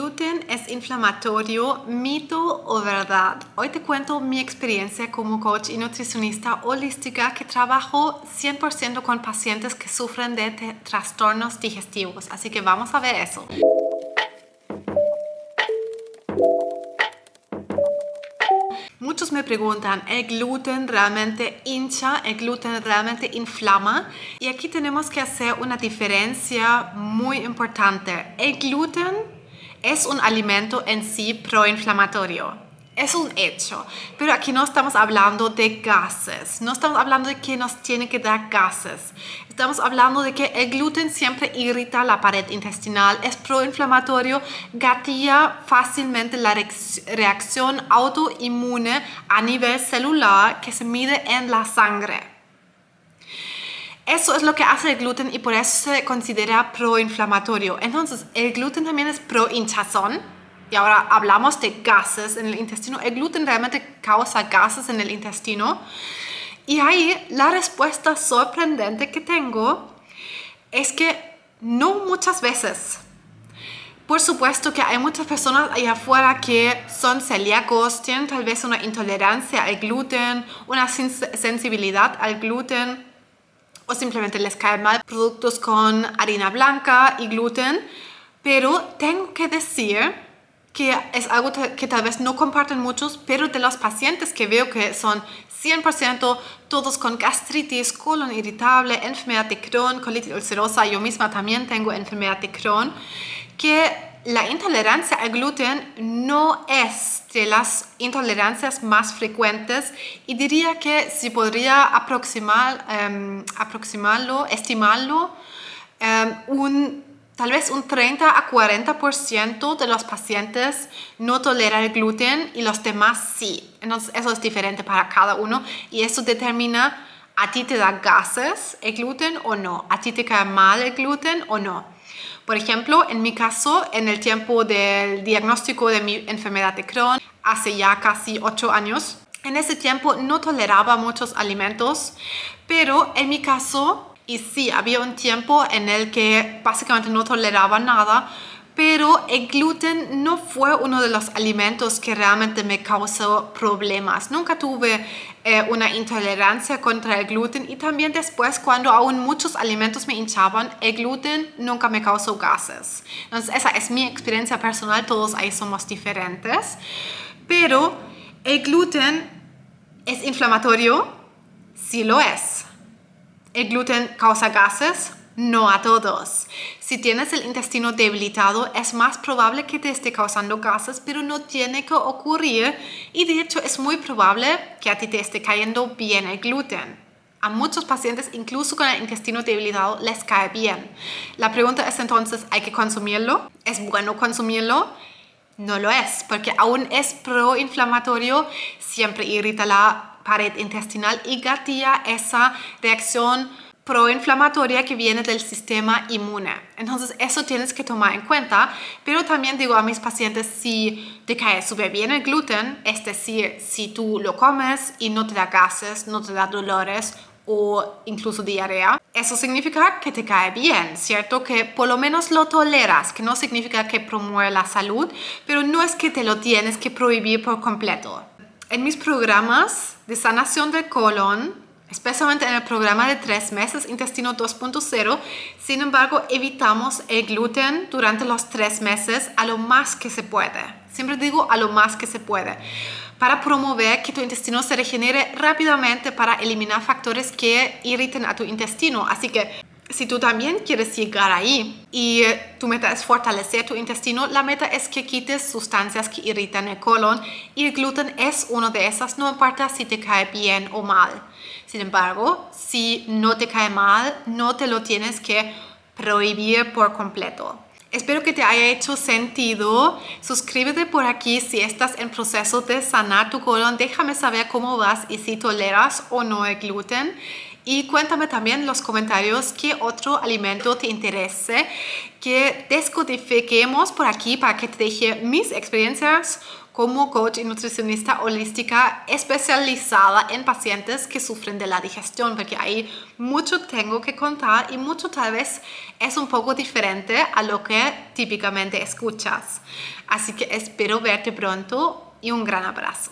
gluten es inflamatorio, mito o verdad? Hoy te cuento mi experiencia como coach y nutricionista holística que trabajo 100% con pacientes que sufren de trastornos digestivos. Así que vamos a ver eso. Muchos me preguntan, ¿el gluten realmente hincha? ¿El gluten realmente inflama? Y aquí tenemos que hacer una diferencia muy importante. El gluten es un alimento en sí proinflamatorio. Es un hecho, pero aquí no estamos hablando de gases, no estamos hablando de que nos tiene que dar gases, estamos hablando de que el gluten siempre irrita la pared intestinal, es proinflamatorio, gatilla fácilmente la reacción autoinmune a nivel celular que se mide en la sangre. Eso es lo que hace el gluten y por eso se considera proinflamatorio. Entonces, el gluten también es pro-hinchazón y ahora hablamos de gases en el intestino, el gluten realmente causa gases en el intestino. Y ahí la respuesta sorprendente que tengo es que no muchas veces. Por supuesto que hay muchas personas allá afuera que son celíacos, tienen tal vez una intolerancia al gluten, una sensibilidad al gluten o simplemente les caen mal productos con harina blanca y gluten. Pero tengo que decir que es algo que tal vez no comparten muchos, pero de los pacientes que veo que son 100% todos con gastritis, colon irritable, enfermedad de Crohn, colitis ulcerosa, yo misma también tengo enfermedad de Crohn, que la intolerancia al gluten no es de las intolerancias más frecuentes y diría que si podría aproximar, um, aproximarlo, estimarlo, um, un Tal vez un 30 a 40% de los pacientes no toleran el gluten y los demás sí. Eso es diferente para cada uno y eso determina a ti te da gases el gluten o no, a ti te cae mal el gluten o no. Por ejemplo, en mi caso, en el tiempo del diagnóstico de mi enfermedad de Crohn, hace ya casi 8 años, en ese tiempo no toleraba muchos alimentos, pero en mi caso y sí, había un tiempo en el que básicamente no toleraba nada, pero el gluten no fue uno de los alimentos que realmente me causó problemas. Nunca tuve eh, una intolerancia contra el gluten y también después cuando aún muchos alimentos me hinchaban, el gluten nunca me causó gases. Entonces esa es mi experiencia personal, todos ahí somos diferentes, pero el gluten es inflamatorio, sí lo es. ¿El gluten causa gases? No a todos. Si tienes el intestino debilitado, es más probable que te esté causando gases, pero no tiene que ocurrir y de hecho es muy probable que a ti te esté cayendo bien el gluten. A muchos pacientes, incluso con el intestino debilitado, les cae bien. La pregunta es entonces, ¿hay que consumirlo? ¿Es bueno consumirlo? No lo es, porque aún es proinflamatorio, siempre irrita la pared intestinal y gatilla esa reacción proinflamatoria que viene del sistema inmune. Entonces eso tienes que tomar en cuenta, pero también digo a mis pacientes si te cae súper bien el gluten, es decir, si tú lo comes y no te da gases, no te da dolores o incluso diarrea, eso significa que te cae bien, ¿cierto? Que por lo menos lo toleras, que no significa que promueve la salud, pero no es que te lo tienes que prohibir por completo. En mis programas de sanación del colon, especialmente en el programa de tres meses Intestino 2.0, sin embargo, evitamos el gluten durante los tres meses a lo más que se puede. Siempre digo a lo más que se puede para promover que tu intestino se regenere rápidamente para eliminar factores que irriten a tu intestino. Así que si tú también quieres llegar ahí y eh, tu meta es fortalecer tu intestino, la meta es que quites sustancias que irritan el colon y el gluten es una de esas, no importa si te cae bien o mal. Sin embargo, si no te cae mal, no te lo tienes que prohibir por completo. Espero que te haya hecho sentido. Suscríbete por aquí si estás en proceso de sanar tu colon. Déjame saber cómo vas y si toleras o no el gluten. Y cuéntame también en los comentarios qué otro alimento te interese, que descodifiquemos por aquí para que te deje mis experiencias como coach y nutricionista holística especializada en pacientes que sufren de la digestión, porque ahí mucho tengo que contar y mucho tal vez es un poco diferente a lo que típicamente escuchas. Así que espero verte pronto y un gran abrazo.